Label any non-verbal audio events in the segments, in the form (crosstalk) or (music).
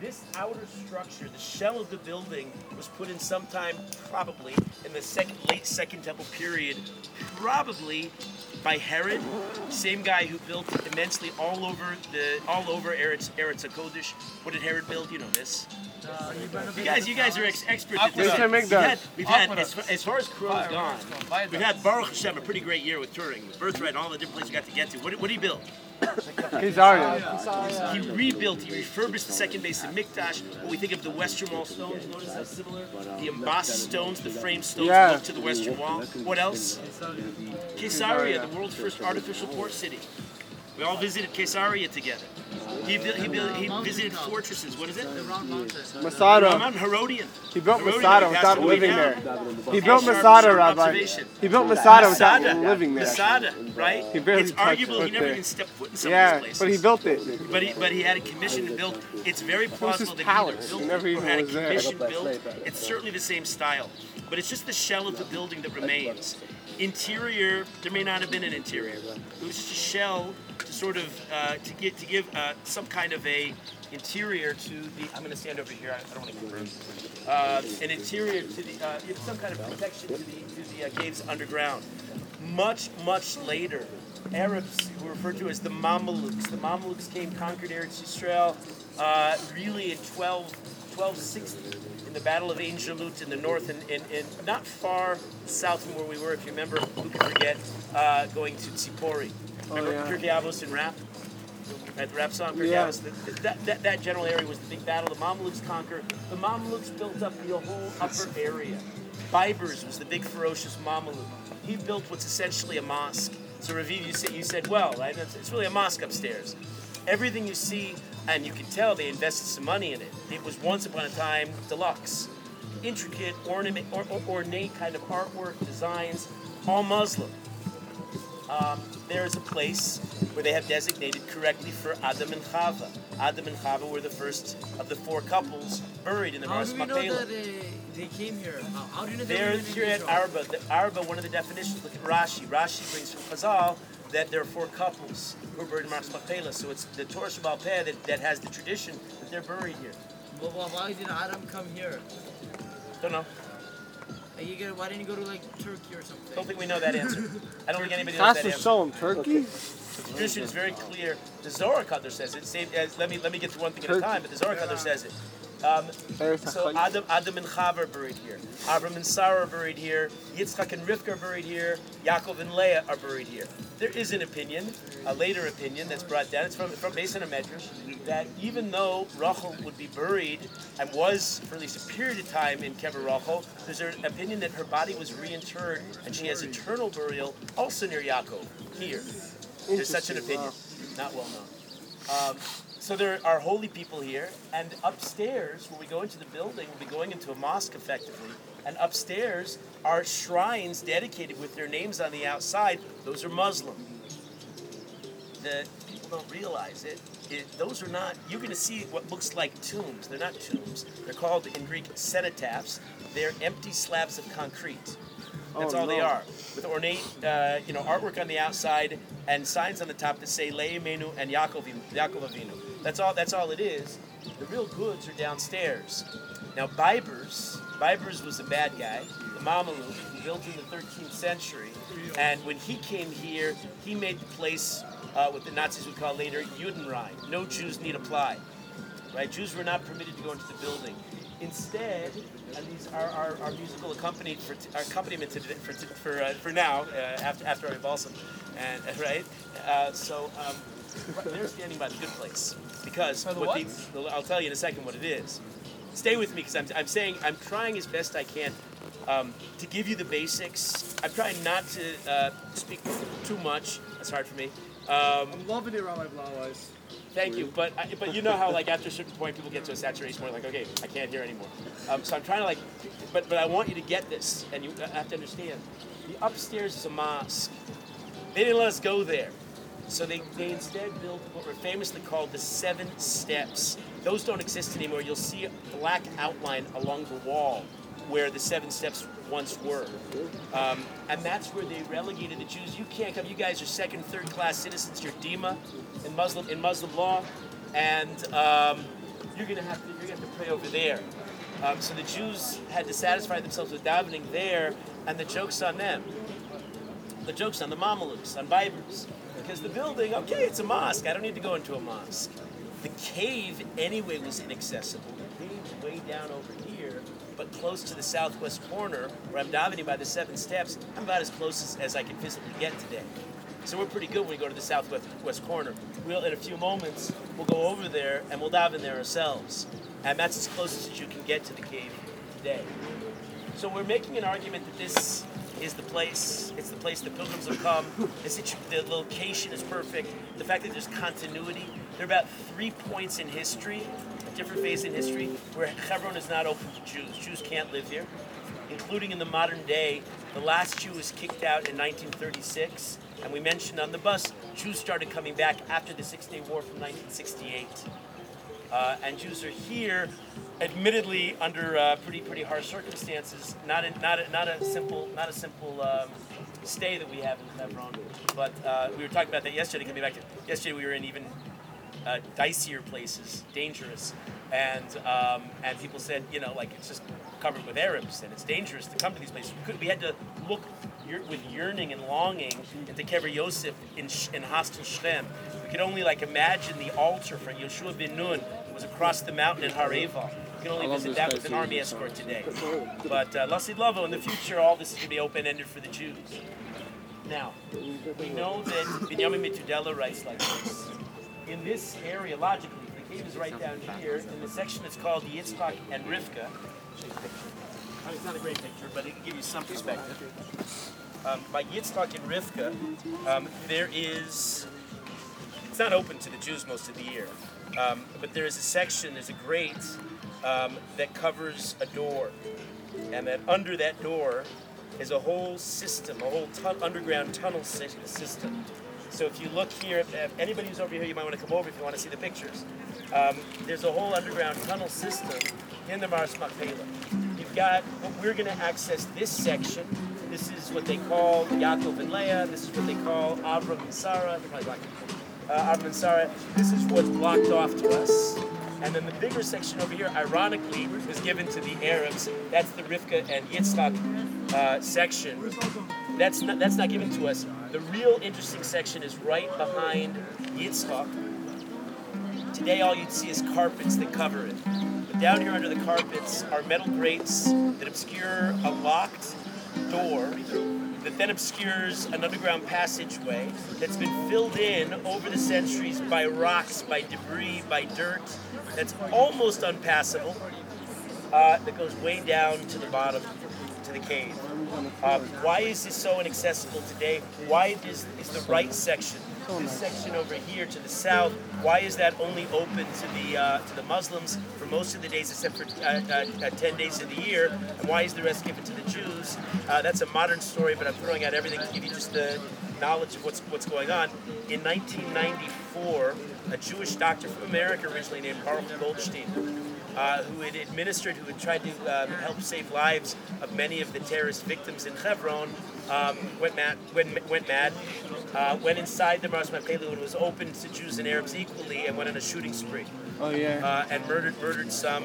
This outer structure, the shell of the building, was put in sometime probably in the second, late Second Temple period, probably by Herod, same guy who built immensely all over the all over Eretz Eretz Hakodesh. What did Herod build? You know this. You guys, you guys are ex- experts at this. We've had, we've had as, far- as far as Crow's Fire, gone, it's called viaduct. we've had Baruch Hashem a pretty great year with touring, with Birthright, and all the different places we got to get to. What, did- what did he build? Kizaria. He rebuilt, he refurbished the second Beis HaMikdash. What we think of the Western Wall stones, notice how similar? The embossed stones, the framed stones Yeah. look to the Western Wall. What else? Caesarea, the world's first artificial port city. We all visited Caesarea together. He, built, he, he visited fortresses. What is it? Masada. Mount Herodian. He built Herodian, Masada without living there. He built Masada, Rabbi. He built Masada without living there. Masada, right? He barely it's arguable he never there. even stepped foot in some Yeah, of these places. but he built it. But he, but he had it commissioned and built. It's very plausible that palace. he either never it even or had it was there. built. It's certainly the same style, but it's just the shell of the building that remains. Interior, there may not have been an interior. It was just a shell to sort of uh, to get to give uh, some kind of a interior to the. I'm going to stand over here. I, I don't want to get. Uh, an interior to the uh, some kind of protection to the to the uh, caves underground. Much much later, Arabs who were referred to as the Mamelukes. The Mamelukes came conquered Eretz Yisrael uh, really in 12, 1260 in the Battle of Ein in the north and, and, and not far south from where we were, if you remember, who can forget, uh, going to Tzipori. Oh, Remember yeah. Pirkei Avos and rap? Right, the rap song, Pirkei Yeah. Th- That, that, that general area was the big battle. The Mamelukes conquer. The Mamelukes built up the whole upper area. Baybars was the big ferocious Mameluke. He built what's essentially a mosque. So Raviv, you said, you said well, right? It's, it's really a mosque upstairs. Everything you see, and you can tell they invested some money in it. It was once upon a time deluxe, intricate, ornament, or, or, ornate kind of artwork, designs, all Muslim. Um, there is a place where they have designated correctly for Adam and Chava. Adam and Chava were the first of the four couples buried in the How Mars do we know Machpelah. that they came here? How, do you know They're here at? Arba, the Arba, one of the definitions, look at Rashi. Rashi brings from Chazal that there are four couples who are buried in Me'aras Machpelah. So it's the Torah Sheba'al Peh that, that has the tradition that they're buried here. Well, well, why did Adam come here? Don't know. Uh, You get, why didn't you go to like Turkey or something? I don't think we know that answer. I don't think anybody knows that Pastor answer. Shalom, Turkey? The tradition is very clear. The Zohar Kadr says it. Same as, let me let me get to one thing at a time. But the Zohar Kadr says it. Um, so Adam, Adam and Chava are buried here. Avram and Sarah are buried here. Yitzchak and Rivka are buried here. Yaakov and Leah are buried here. There is an opinion, a later opinion that's brought down. It's from, from based on a medrash that even though Rachel would be buried and was for at least a period of time in Kever Rachel, there's an opinion that her body was reinterred and she has eternal burial also near Yaakov here. There's such an opinion, not well known. Um, so there are holy people here, and upstairs, when we go into the building, we'll be going into a mosque effectively. And upstairs are shrines dedicated with their names on the outside. Those are Muslim. The people don't realize it. it those are not. You're going to see what looks like tombs. They're not tombs. They're called in Greek cenotaphs. They're empty slabs of concrete. That's Oh, all they are, with ornate, uh, you know, artwork on the outside and signs on the top that say Leah Imenu and Yaakov, Yaakov Avinu. That's all. That's all it is. The real goods are downstairs. Now, Baybars, Baybars was a bad guy, the Mameluke, who built in the 13th century, and when he came here, he made the place uh, what the Nazis would call later Judenrein. No Jews need apply right? Jews were not permitted to go into the building. Instead, and these are our, our musical accompaniment for t- accompaniment to, for t- for, uh, for now uh, after after our balsam, and (laughs) right. Uh, so um, they're standing by the good place because the what what? the- I'll tell you in a second what it is. Stay with me because I'm, I'm saying I'm trying as best I can um, to give you the basics. I'm trying not to uh, speak too much. That's hard for me. Um, I'm loving it around my eyes. Thank you, but I, but you know how like after a certain point people get to a saturation point, like okay, I can't hear anymore. Um, so I'm trying to like, but but I want you to get this, and you have to understand. The upstairs is a mosque. They didn't let us go there, so they they instead built what were famously called the seven steps. Those don't exist anymore. You'll see a black outline along the wall where the seven steps once were. Um, and that's where they relegated the Jews. You can't come. You guys are second, third class citizens. You're dhimmi in Muslim in Muslim law, and um, you're gonna have to you're gonna have to pray over there. Um, so the Jews had to satisfy themselves with davening there, and the joke's on them. The joke's on the Mamelukes, on Baybars. Because the building, okay, it's a mosque. I don't need to go into a mosque. The cave, anyway, was inaccessible. The cave's way down over here, but close to the southwest corner, where I'm davening by the seven steps. I'm about as close as, as I can physically get today. So we're pretty good when we go to the southwest west corner. We'll, in a few moments, we'll go over there and we'll dive in there ourselves. And that's as close as you can get to the cave today. So we're making an argument that this is the place. It's the place the pilgrims have come. The, situ- the location is perfect. The fact that there's continuity. There are about three points in history, different phase in history, where Hebron is not open to Jews. Jews can't live here, including in the modern day. The last Jew was kicked out in 1936, and we mentioned on the bus, Jews started coming back after the Six Day War from 1968 uh, and Jews are here, admittedly under uh, pretty pretty harsh circumstances. Not a, not a, not a simple not a simple um, stay that we have in Hebron. But uh, we were talking about that yesterday. Coming back to yesterday, we were in even uh, dicier places, dangerous, and um, and people said, you know, like it's just covered with Arabs and it's dangerous to come to these places. We, could, we had to look with yearning and longing into Kever Yosef in, in hostile Shem. We could only like imagine the altar for Yeshua ben Nun was across the mountain in Har Eival. You can only I visit that with an army escort today. But uh, Lasid Lavo, in the future, all this is going to be open-ended for the Jews. Now, we know that Binyamin Mitudela writes like this. In this area, logically, the cave is right down here, in the section that's called Yitzchak and Rivka. It's not a great picture, but it can give you some perspective. Um, by Yitzchak and Rivka, um, there is, it's not open to the Jews most of the year, um, but there is a section, there's a grate um, that covers a door. And that under that door is a whole system, a whole underground tunnel system. So if you look here, if, if anybody who's over here, you might want to come over if you want to see the pictures. Um, there's a whole underground tunnel system in the Me'aras Machpelah. You've got, we're going to access this section. This is what they call Yaakov and Leah. This is what they call Avram and Sarah. They're probably. Uh, Avram and Sarah. This is what's blocked off to us. And then the bigger section over here, ironically, was given to the Arabs. That's the Rivka and Yitzchak uh, section. That's not, that's not given to us. The real interesting section is right behind Yitzchak. Today, all you'd see is carpets that cover it. But down here under the carpets are metal grates that obscure a locked door that then obscures an underground passageway that's been filled in over the centuries by rocks, by debris, by dirt that's almost unpassable, uh, that goes way down to the bottom, to the cave. Um, why is this so inaccessible today? Why is, is the right section, this section over here to the south, why is that only open to the uh, to the Muslims for most of the days except for uh, uh, uh, 10 days of the year? And why is the rest given to the Jews? Uh, that's a modern story, but I'm throwing out everything to give you just the knowledge of what's what's going on. In 1994, a Jewish doctor from America, originally named Baruch Goldstein, uh, who had administered, who had tried to um, help save lives of many of the terrorist victims in Hebron, um, went mad. Went, went mad. Uh, went inside the Mars when it was open to Jews and Arabs equally, and went on a shooting spree Oh yeah. uh, and murdered murdered some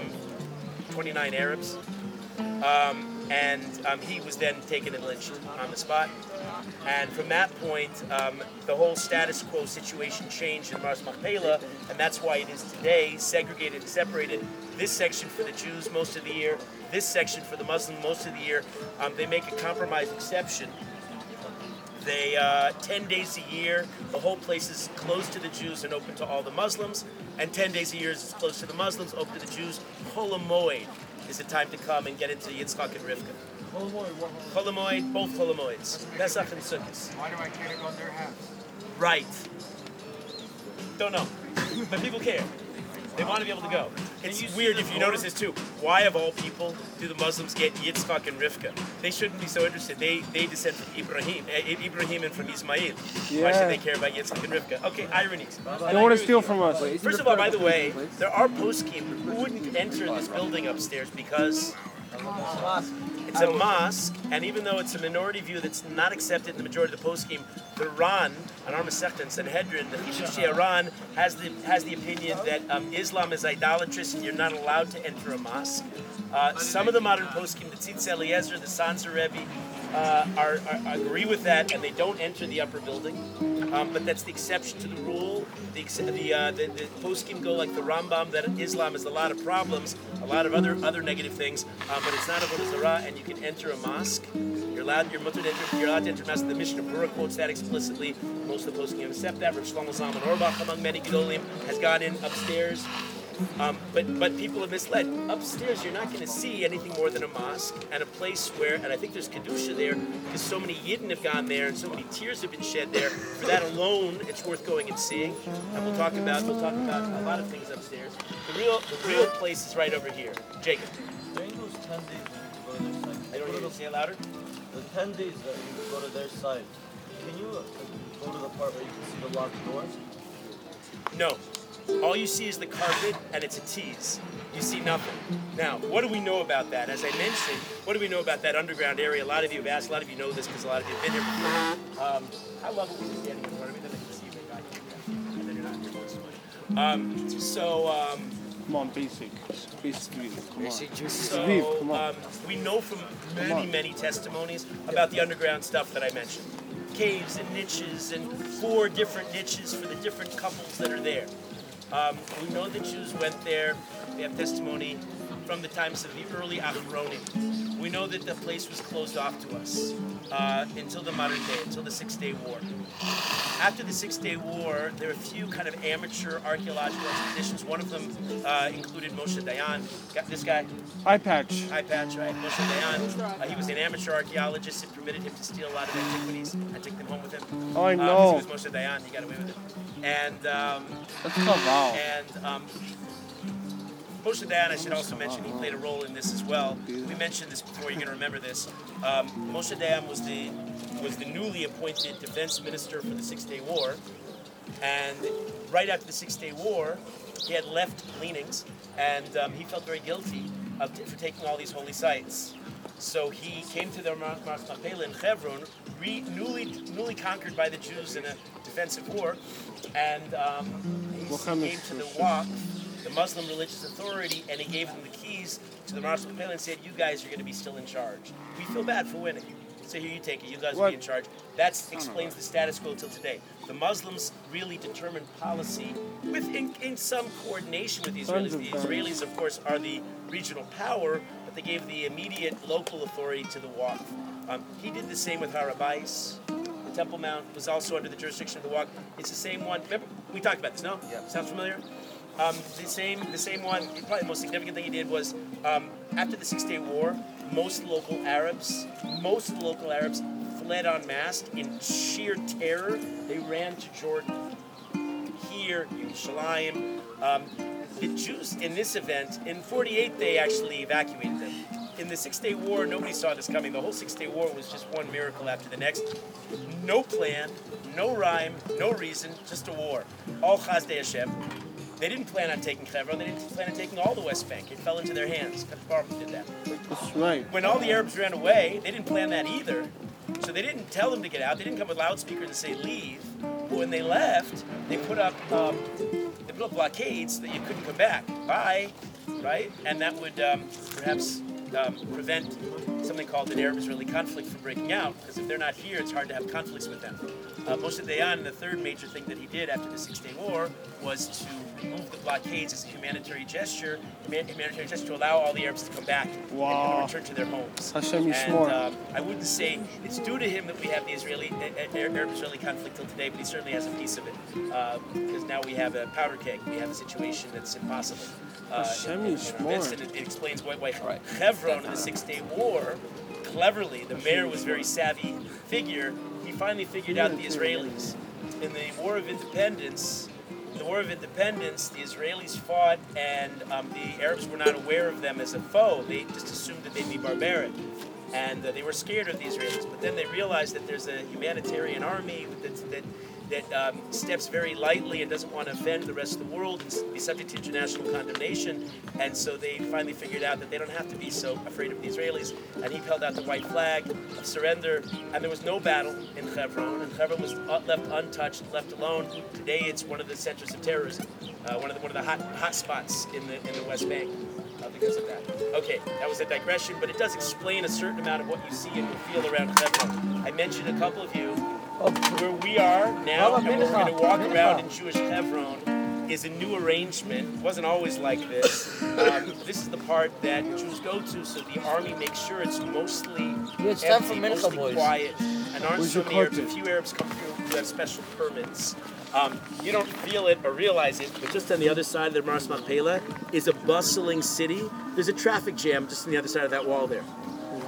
29 Arabs. Um, and um, he was then taken and lynched on the spot. And from that point, um, the whole status quo situation changed in Mars and that's why it is today segregated and separated. This section for the Jews most of the year, this section for the Muslim most of the year. Um, they make a compromise exception they uh, 10 days a year, the whole place is closed to the Jews and open to all the Muslims. And 10 days a year is closed to the Muslims, open to the Jews. Chol Hamoed is the time to come and get into Yitzchak and Rivka. Chol Hamoed, both Chol Hamoeds, Pesach and Sukkot. Why do I care to go in their house? Right. Don't know, but people care. They want to be able to go. It's weird if you notice this too. Why of all people do the Muslims get Yitzchak and Rivka? They shouldn't be so interested. They they descend from Ibrahim, eh, Ibrahim and from Ismail. Why should they care about Yitzchak and Rivka? Okay, ironies. They don't want to steal from us. First of all, by the way, there are poskim who wouldn't enter this building upstairs because it's a mosque, and even though it's a minority view that's not accepted in the majority of the poskim, the Ran, an Armasechta and Sanhedrin, the Chiddushei HaRan, has the has the opinion that um, Islam is idolatrous and you're not allowed to enter a mosque. Uh, some of the modern poskim, the Tzitz Eliezer, the Sansa Rebbe, uh, are, are, agree with that, and they don't enter the upper building. Um, but that's the exception to the rule. The the, uh, the, the poskim go like the Rambam that Islam has a lot of problems, a lot of other other negative things, um, but it's not a Zarah, and you can enter a mosque. You're allowed. You're mutar to enter. You're allowed to enter a mosque. The Mishnah Berurah quotes that explicitly. Most of the poskim accept that. Rav Shlomo Zalman Auerbach, among many gedolim, has gone in upstairs. Um, but but people are misled. Upstairs, you're not going to see anything more than a mosque and a place where, and I think there's kedusha there because so many yidden have gone there and so many tears have been shed there. For that alone, it's worth going and seeing. And we'll talk about we'll talk about a lot of things upstairs. The real the real place is right over here. Jacob, During those 10 days when you go to their side, I don't hear you. Say it louder. the 10 days that you go to their side, can you uh, go to the part where you can see the locked doors? No. All you see is the carpet and it's a tease. You see nothing. Now, what do we know about that? As I mentioned, what do we know about that underground area? A lot of you have asked, a lot of you know this because a lot of you have been here before. Um, I love it when you're standing in front of me, then I can see you make eye and then you're not in your voice. Um, so, um, Come on, basic. Basic reading. Come on. so Viv, come on. um, we know from many, many testimonies about the underground stuff that I mentioned. Caves and niches and four different niches for the different couples that are there. Um, we know the Jews went there. They have testimony from the times of the early Achronim. We know that the place was closed off to us uh, until the modern day, until the Six Day War. After the Six Day War, there were a few kind of amateur archaeological expeditions. One of them uh, included Moshe Dayan. Got this guy, Eye patch. eye patch, right? Moshe Dayan. Uh, he was an amateur archaeologist. It permitted him to steal a lot of antiquities and take them home with him. Oh, I Uh, know. he was Moshe Dayan. He got away with it. And um, Let's come and um, Moshe Dayan, I should also mention, he played a role in this as well. We mentioned this before. You're going to remember this. Um, Moshe Dayan was the was the newly appointed defense minister for the Six Day War, and right after the Six Day War, he had left leanings, and um, he felt very guilty of, for taking all these holy sites. So he came to the Mar Mar Machpelah in Hebron, re, newly newly conquered by the Jews in a defensive war, and um, he came to the. Waqf, the Muslim religious authority, and he gave them the keys to the Mar Machpelah and said, "You guys are going to be still in charge. We feel bad for winning." So here you take it. You guys will be in charge. That explains the status quo till today. The Muslims really determine policy with in, in some coordination with the Israelis. The. Israelis, of course, are the regional power, but they gave the immediate local authority to the Waqf. Um, he did the same with Har HaBayis. The Temple Mount was also under the jurisdiction of the Waqf. It's the same one. Remember, we talked about this. No? Yeah. Sounds familiar? Um, the same, the same one. Probably the most significant thing he did was um, after the Six Day War, most local Arabs, most local Arabs fled en masse in sheer terror. They ran to Jordan. Here, Yerushalayim. Um, the Jews in this event, in 48, they actually evacuated them. In the Six Day War, nobody saw this coming. The whole Six Day War was just one miracle after the next. No plan, no rhyme, no reason, just a war. All Chasdei Hashem. They didn't plan on taking Hebron. They didn't plan on taking all the West Bank. It fell into their hands. Baruch did that. That's right. When all the Arabs ran away, they didn't plan that either. So they didn't tell them to get out. They didn't come with loudspeakers and say leave. But when they left, they put up um, they put up blockades that you couldn't come back. Bye, right? And that would um, perhaps um, prevent something called an Arab-Israeli conflict from breaking out. Because if they're not here, it's hard to have conflicts with them. Uh, Moshe Dayan, the third major thing that he did after the Six Day War, was to remove the blockades as a humanitarian gesture, humanitarian gesture to allow all the Arabs to come back and- Wow. and return to their homes. Hashem And um, I wouldn't say it's due to him that we have the Israeli uh, Arab-Israeli conflict till today, but he certainly has a piece of it uh, because now we have a powder keg. We have a situation that's impossible. Uh, Hashem in- in midst, and it, it explains why, why Hebron in the Six Day War, cleverly, the mayor was a very savvy figure. Finally figured out the Israelis. In the War of Independence, in the War of Independence, the Israelis fought, and um, the Arabs were not aware of them as a foe. They just assumed that they'd be barbaric. And uh, they were scared of the Israelis. But then they realized that there's a humanitarian army that, that that um, steps very lightly and doesn't want to offend the rest of the world and be subject to international condemnation. And so they finally figured out that they don't have to be so afraid of the Israelis. And he held out the white flag of surrender. And there was no battle in Hebron. And Hebron was uh, left untouched, left alone. Today it's one of the centers of terrorism, uh, one of the one of the hot hot spots in the in the West Bank. Uh, because of that. Okay, that was a digression, but it does explain a certain amount of what you see and you feel around Hebron. I mentioned a couple of you where we are now, and we're going to walk around in Jewish Hebron, is a new arrangement. It wasn't always like this. Um, this is the part that Jews go to, so the army makes sure it's mostly Yeah, it's time empty, mostly boys. quiet, and aren't so many Arabs. A few Arabs come through who have special permits. Um, you don't feel it or realize it, but just on the other side of the Me'aras Machpelah is a bustling city. There's a traffic jam just on the other side of that wall there.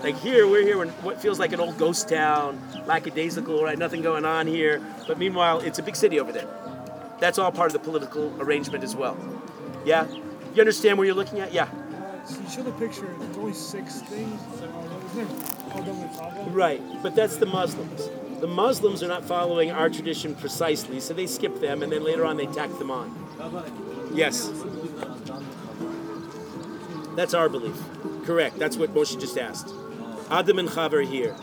Like here, we're here in what feels like an old ghost town, lackadaisical, right? Nothing going on here. But meanwhile, it's a big city over there. That's all part of the political arrangement as well. Yeah? You understand where you're looking at? Yeah. So you show the picture, there's only six things. Isn't it called them the Kaaba? Right, but that's the Muslims. The Muslims are not following our tradition precisely, so they skip them and then later on they tack them on. Yes. That's our belief. Correct. That's what Moshe just asked. Adam and Chava are here.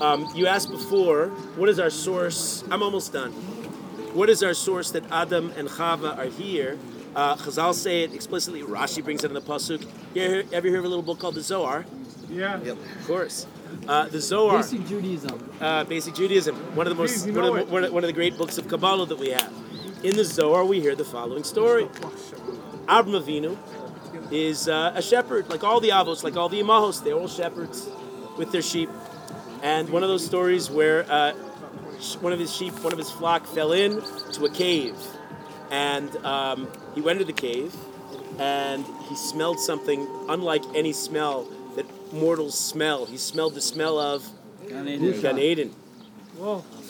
Um, you asked before, what is our source? I'm almost done. What is our source that Adam and Chava are here? Uh, Chazal say it explicitly. Rashi brings it in the pasuk. You ever, ever hear of a little book called the Zohar? Yeah. Yep. Of course. Uh, the Zohar Basic Judaism. uh, basic Judaism, one of the most Please, one of, the, one, of, one of the great books of Kabbalah that we have. In the Zohar, we hear the following story: Avram Avinu is uh, a shepherd, like all the Avos, like all the Imahos. They're all shepherds with their sheep. And one of those stories where uh, one of his sheep, one of his flock, fell in to a cave, and um, he went into the cave, and he smelled something unlike any smell that mortals smell. He smelled the smell of Gan Eden.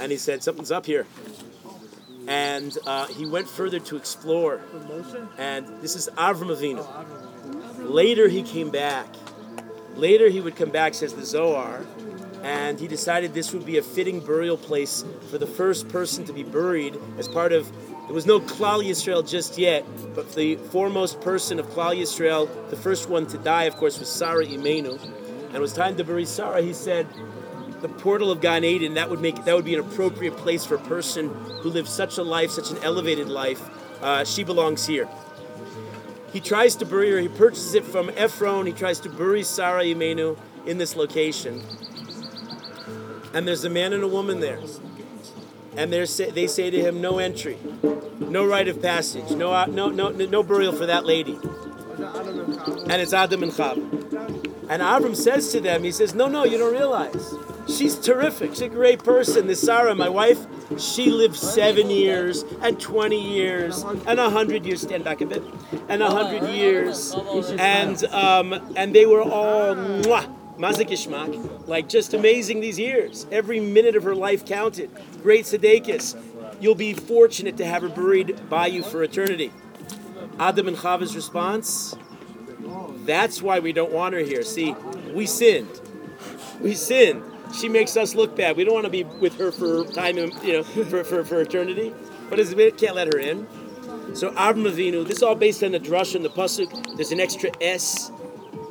And he said, Something's up here. And uh, he went further to explore. And this is Avram Avinu. Later he came back. Later he would come back, says the Zohar, and he decided this would be a fitting burial place for the first person to be buried as part of. There was no Klal Yisrael just yet, but the foremost person of Klal Yisrael, the first one to die, of course, was Sarah Imenu. And it was time to bury Sarah. He said, the portal of Gan Eden, that would make that would be an appropriate place for a person who lived such a life, such an elevated life. Uh, she belongs here. He tries to bury her. He purchases it from Ephron. He tries to bury Sarah Imenu in this location. And there's a man and a woman there. And say, they say to him, no entry, no rite of passage, no, uh, no, no, no burial for that lady. And it's Adam and Chava. And Abram says to them, he says, no, no, you don't realize. She's terrific. She's a great person. This Sarah, my wife, she lived seven years and 20 years and a hundred years. Stand back a bit. And a hundred years. And um, and they were all mazikishmak, like just amazing these years. Every minute of her life counted. Great Sadekis. You'll be fortunate to have her buried by you for eternity. Adam and Chava's response, that's why we don't want her here. See, we sinned. We sinned. She makes us look bad. We don't want to be with her for time, you know, for, for, for eternity. But we can't let her in. So Avram Avinu, this is all based on the drush and the pasuk. There's an extra S,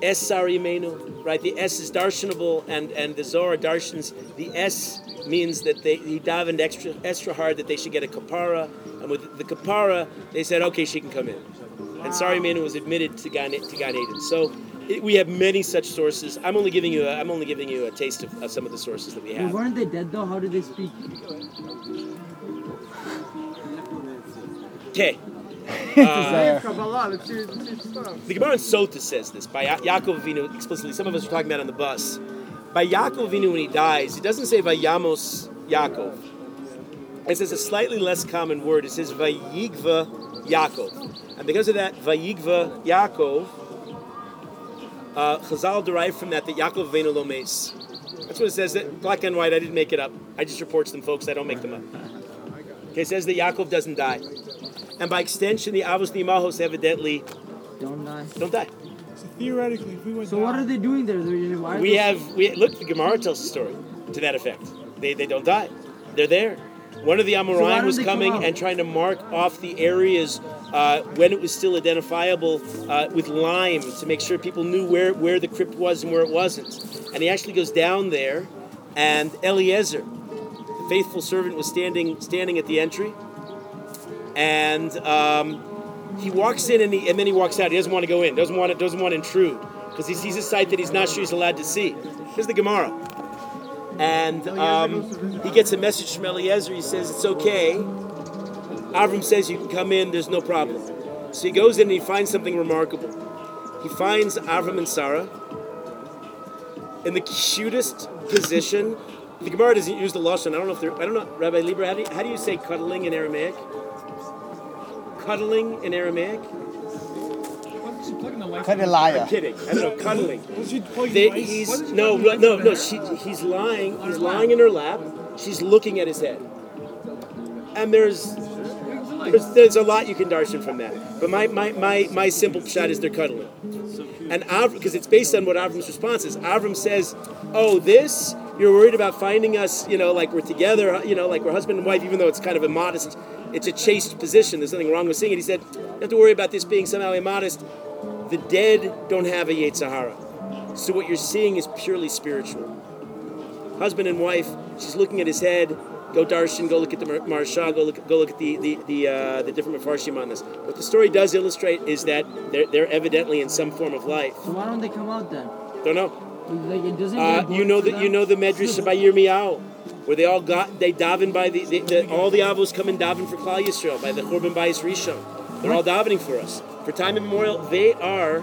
S Sarah Imenu, right? The S is darshanable, and and the Zohar darshans. The S means that they he davened extra extra hard that they should get a kapara, and with the kapara, they said, okay, she can come in. And Sarah Imenu was admitted to Gan to Gan Eden. So. It, we have many such sources. I'm only giving you. A, I'm only giving you a taste of, of some of the sources that we have. weren't they dead though? How did they speak? Okay. Kabbalah, let's see, let's see stuff. The Gemara in Sota says this by Ya- Yaakov Avinu explicitly. Some of us were talking about it on the bus. By Yaakov Avinu when he dies, it doesn't say Vayamos Yaakov. It says a slightly less common word. It says Vayigva Yaakov, and because of that Vayigva Yaakov, uh, Chazal derived from that that Yaakov Avinu lo meis. That's what it says. That black and white. I didn't make it up. I just report them, folks. I don't make them up. Okay, it says that Yaakov doesn't die, and by extension, the Avos the Imahos evidently Don't die. don't die. So theoretically, if we went So down, what are they doing there? Why We have we look. The Gemara tells a story to that effect. They they don't die. They're there. One of the why Amoraim was coming and trying to mark off the areas uh, when it was still identifiable uh, with lime to make sure people knew where, where the crypt was and where it wasn't. And he actually goes down there, and Eliezer, the faithful servant, was standing standing at the entry, and um, he walks in and, he, and then he walks out. He doesn't want to go in. Doesn't want to, doesn't want to intrude because he sees a sight that he's not sure he's allowed to see. Here's the Gemara. And um, he gets a message from Eliezer. He says, It's okay. Avram says, You can come in, there's no problem. So he goes in and he finds something remarkable. He finds Avram and Sarah in the cutest position. The Gemara doesn't use the Lashon. I don't know if they're, I don't know, Rabbi Lieber, how do you, how do you say cuddling in Aramaic? Cuddling in Aramaic? Why is he plugging? I'm kidding. I don't know, cuddling. He They, he's is no, no, no, in no. there? She, he's lying. He's lying in her lap. She's looking at his head. And there's, there's, there's a lot you can darshan from that. But my, my, my, my simple shot is they're cuddling. And Avram, because it's based on what Avram's response is. Avram says, "Oh, this you're worried about finding us, you know, like we're together, you know, like we're husband and wife, even though it's kind of a modest, it's a chaste position. There's nothing wrong with seeing it." He said, "You don't have to worry about this being somehow immodest. The dead don't have a yetzer hara. So what you're seeing is purely spiritual. Husband and wife, she's looking at his head. Go darshan, go look at the Mar- Maharsha, go look, go look at the the the, uh, the different mefarshim on this. What the story does illustrate is that they're, they're evidently in some form of life. So why don't they come out then? Don't know. Uh, you know that you know the Medrash by Yirmiyahu, where they all got they daven by the, the, the all the avos come and daven for Klal Yisrael by the Churban Bayis Rishon. They're all davening for us for time immemorial. They are.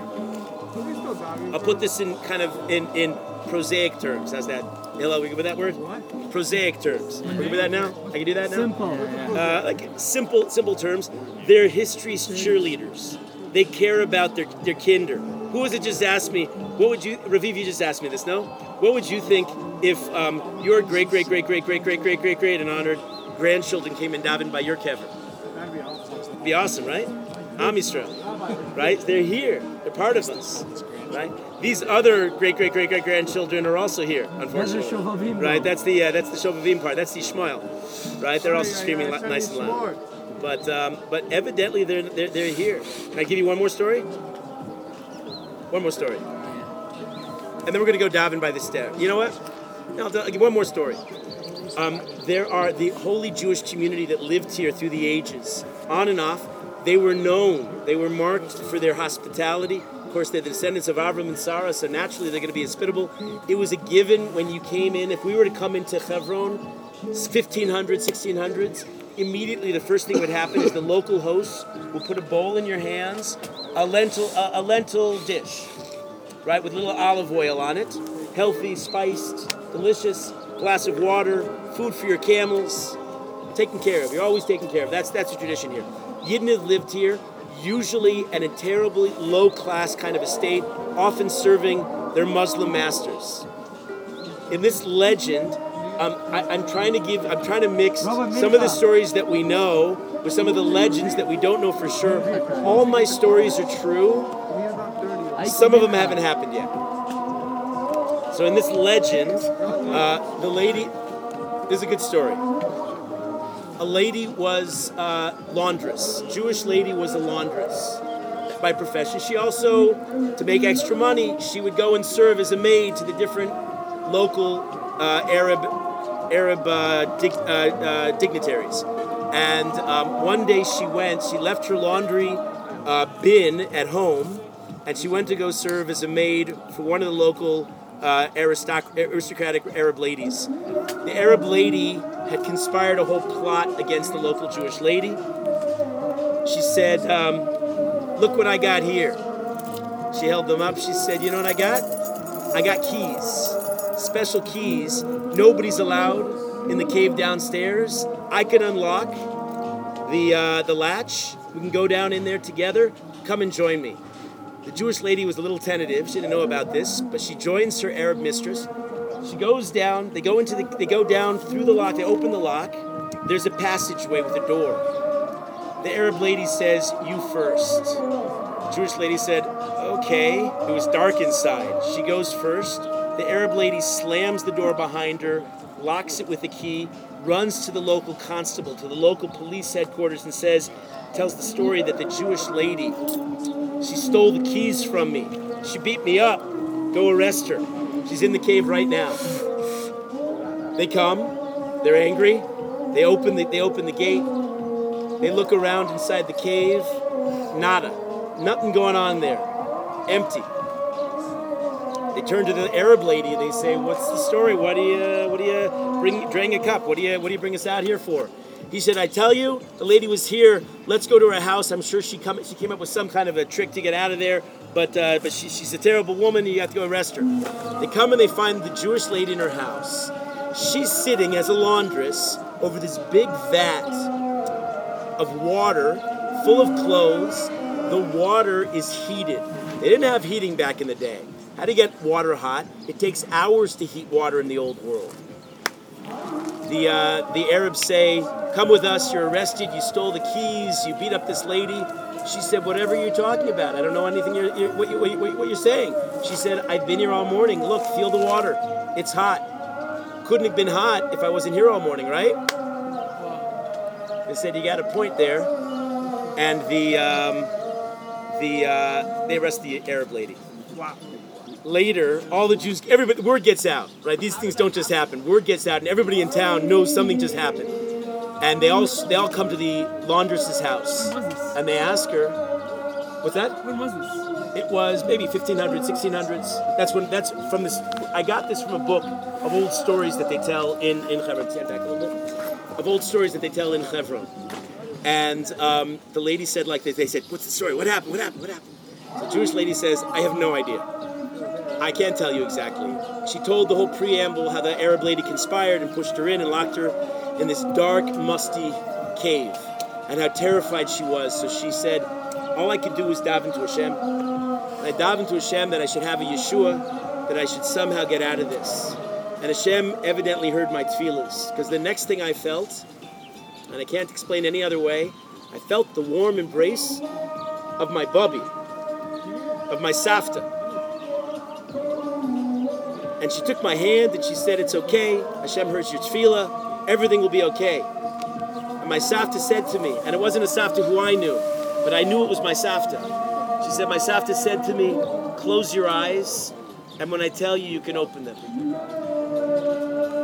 I'll put this in kind of in in prosaic terms. How's that? Hello, we good with that word? What? Prosaic terms. We good with that now? I can do that now. Simple. Uh, like simple, simple terms. They're history's cheerleaders. They care about their their kinder. Who was it just asked me? What would you, Raviv? You just asked me this, no? What would you think if um, your great, great, great, great, great, great, great, great, great, and honored grandchildren came and davened by your kever? That'd be awesome. Be awesome, right? Am Yisrael, right? They're here. They're part of us, right? These other great, great, great, great grandchildren are also here, unfortunately. Right, that's the uh, that's the Shovavim part. That's the Shmuel, right? They're also screaming li- nice and loud. But um, but evidently they're, they're they're here. Can I give you one more story? One more story, and then we're gonna go daven by the stair. You know what? No, I'll, tell- I'll give one more story. Um, there are the holy Jewish community that lived here through the ages, on and off. They were known. They were marked for their hospitality. Of course, they're the descendants of Avram and Sarah, so naturally they're going to be hospitable. It was a given when you came in. If we were to come into Hebron, 1500s, 1600s, immediately the first thing would happen is the local hosts will put a bowl in your hands, a lentil, a, a lentil dish, right, with little olive oil on it, healthy, spiced, delicious, glass of water, food for your camels, taken care of. You're always taken care of. That's that's the tradition here. Yidden lived here, usually in a terribly low class kind of estate, often serving their Muslim masters. In this legend, um, I, I'm trying to give, I'm trying to mix some of the stories that we know with some of the legends that we don't know for sure. All my stories are true. Some of them haven't happened yet. So in this legend, uh, the lady, this is a good story. A lady was uh, laundress. Jewish lady was a laundress by profession. She also, to make extra money, she would go and serve as a maid to the different local uh, Arab Arab uh, dig, uh, uh, dignitaries. And um, one day she went. She left her laundry uh, bin at home, and she went to go serve as a maid for one of the local uh, aristoc- aristocratic Arab ladies. The Arab lady had conspired a whole plot against the local Jewish lady. She said, um, Look what I got here. She held them up. She said, You know what I got? I got keys. Special keys. Nobody's allowed in the cave downstairs. I can unlock the, uh, the latch. We can go down in there together. Come and join me. The Jewish lady was a little tentative. She didn't know about this, but she joins her Arab mistress. She goes down. They go into the. They go down through the lock. They open the lock. There's a passageway with a door. The Arab lady says, "You first. The Jewish lady said, "Okay." It was dark inside. She goes first. The Arab lady slams the door behind her, locks it with a key, runs to the local constable, to the local police headquarters, and says, tells the story that the Jewish lady, she stole the keys from me. She beat me up. Go arrest her. She's in the cave right now. They come. They're angry. They open the, they open the gate. They look around inside the cave. Nada. Nothing going on there. Empty. They turn to the Arab lady they say, "What's the story? What do you what do you bring drain a cup? What do you what do you bring us out here for?" He said, "I tell you, the lady was here. Let's go to her house. I'm sure she come she came up with some kind of a trick to get out of there, but uh, but she, she's a terrible woman. You have to go arrest her." They come and they find the Jewish lady in her house. She's sitting as a laundress over this big vat of water full of clothes. The water is heated. They didn't have heating back in the day. How to get water hot? It takes hours to heat water in the old world. The uh, the Arabs say, "Come with us. You're arrested. You stole the keys. You beat up this lady." She said, "Whatever you're talking about, I don't know anything you're, you're, what, you, what, what you're saying." She said, "I've been here all morning. Look, feel the water. It's hot. Couldn't have been hot if I wasn't here all morning, right?" They said, "You got a point there." And the um, the uh, they arrest the Arab lady. Wow. Later, all the Jews, everybody, word gets out, right? These things don't just happen. Word gets out, and everybody in town knows something just happened. And they all they all come to the laundress's house, and they ask her, "What's that?" When was this? It was maybe 1500s, 1600s. That's when. That's from this. I got this from a book of old stories that they tell in in Hebron. Stand back a little bit. Of old stories that they tell in Hebron. And um, the lady said like this. They said, "What's the story? What happened? What happened? What happened?" The Jewish lady says, "I have no idea. I can't tell you exactly." She told the whole preamble how the Arab lady conspired and pushed her in and locked her in this dark, musty cave, and how terrified she was. So she said, "All I could do was daven to Hashem." I davened to Hashem that I should have a Yeshua, that I should somehow get out of this. And Hashem evidently heard my tefillahs, because the next thing I felt, and I can't explain any other way, I felt the warm embrace of my bubby, of my safta. And she took my hand and she said, It's okay. Hashem heard your tefillah. Everything will be okay. And my safta said to me, and it wasn't a safta who I knew, but I knew it was my safta. She said, My Safta said to me, close your eyes, and when I tell you, you can open them.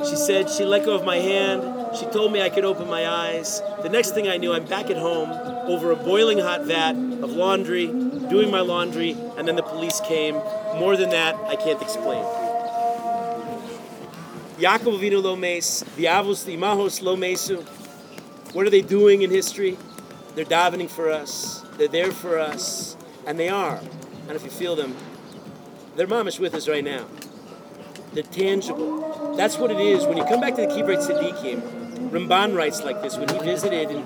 She said, She let go of my hand. She told me I could open my eyes. The next thing I knew, I'm back at home over a boiling hot vat of laundry, doing my laundry, and then the police came. More than that, I can't explain. Yaakov Avinu lo mes, the Avos, the Imahos lo mesu. What are they doing in history? They're davening for us. They're there for us. And they are. And if you feel them, they're mamish with us right now. They're tangible. That's what it is. When you come back to the Kivrei Tzaddikim, Ramban writes like this when he visited, and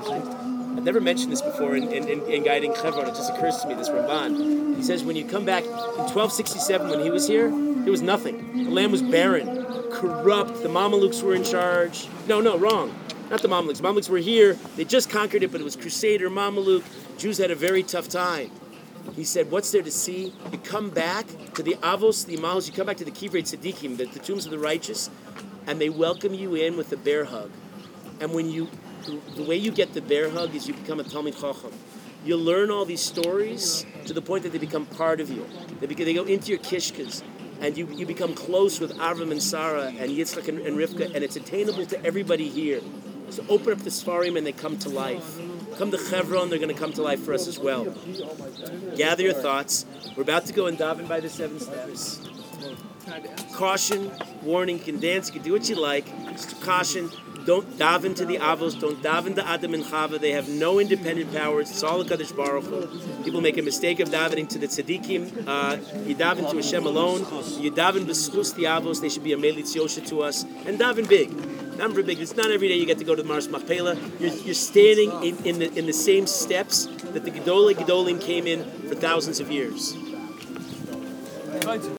I've never mentioned this before in, in, in, in guiding Chevron, it just occurs to me, this Ramban. He says when you come back in 1267 when he was here, there was nothing. The land was barren, corrupt, the Mamelukes were in charge. No, no, wrong. Not the Mamelukes. Mamelukes were here. They just conquered it, but it was Crusader, Mameluk. Jews had a very tough time. He said, What's there to see? You come back to the Avos, the Imahos, you come back to the Kivrei Tzaddikim, the, the tombs of the righteous, and they welcome you in with a bear hug. And when you, the way you get the bear hug is you become a Talmid Chacham. You learn all these stories to the point that they become part of you. They, they go into your kishkas, and you, you become close with Avram and Sarah and Yitzchak and, and Rivka, and it's attainable to everybody here. So open up the Sfarim and they come to life. Come to Chevron, they're going to come to life for us as well. Gather your thoughts. We're about to go and daven by the seven steps. Caution, warning, you can dance, you can do what you like. Just caution, don't daven to the Avos, don't daven to Adam and Chava. They have no independent powers. It's all a Kaddish Baruch. People make a mistake of davening to the Tzaddikim. Uh, you daven to Hashem alone. You daven b'schus the Avos. They should be a melitz yosha to us. And daven big. Number big. It's not every day you get to go to the Me'aras Machpelah. You're, you're standing in, in, the, in the same steps that the Gedolei Gedolim came in for thousands of years.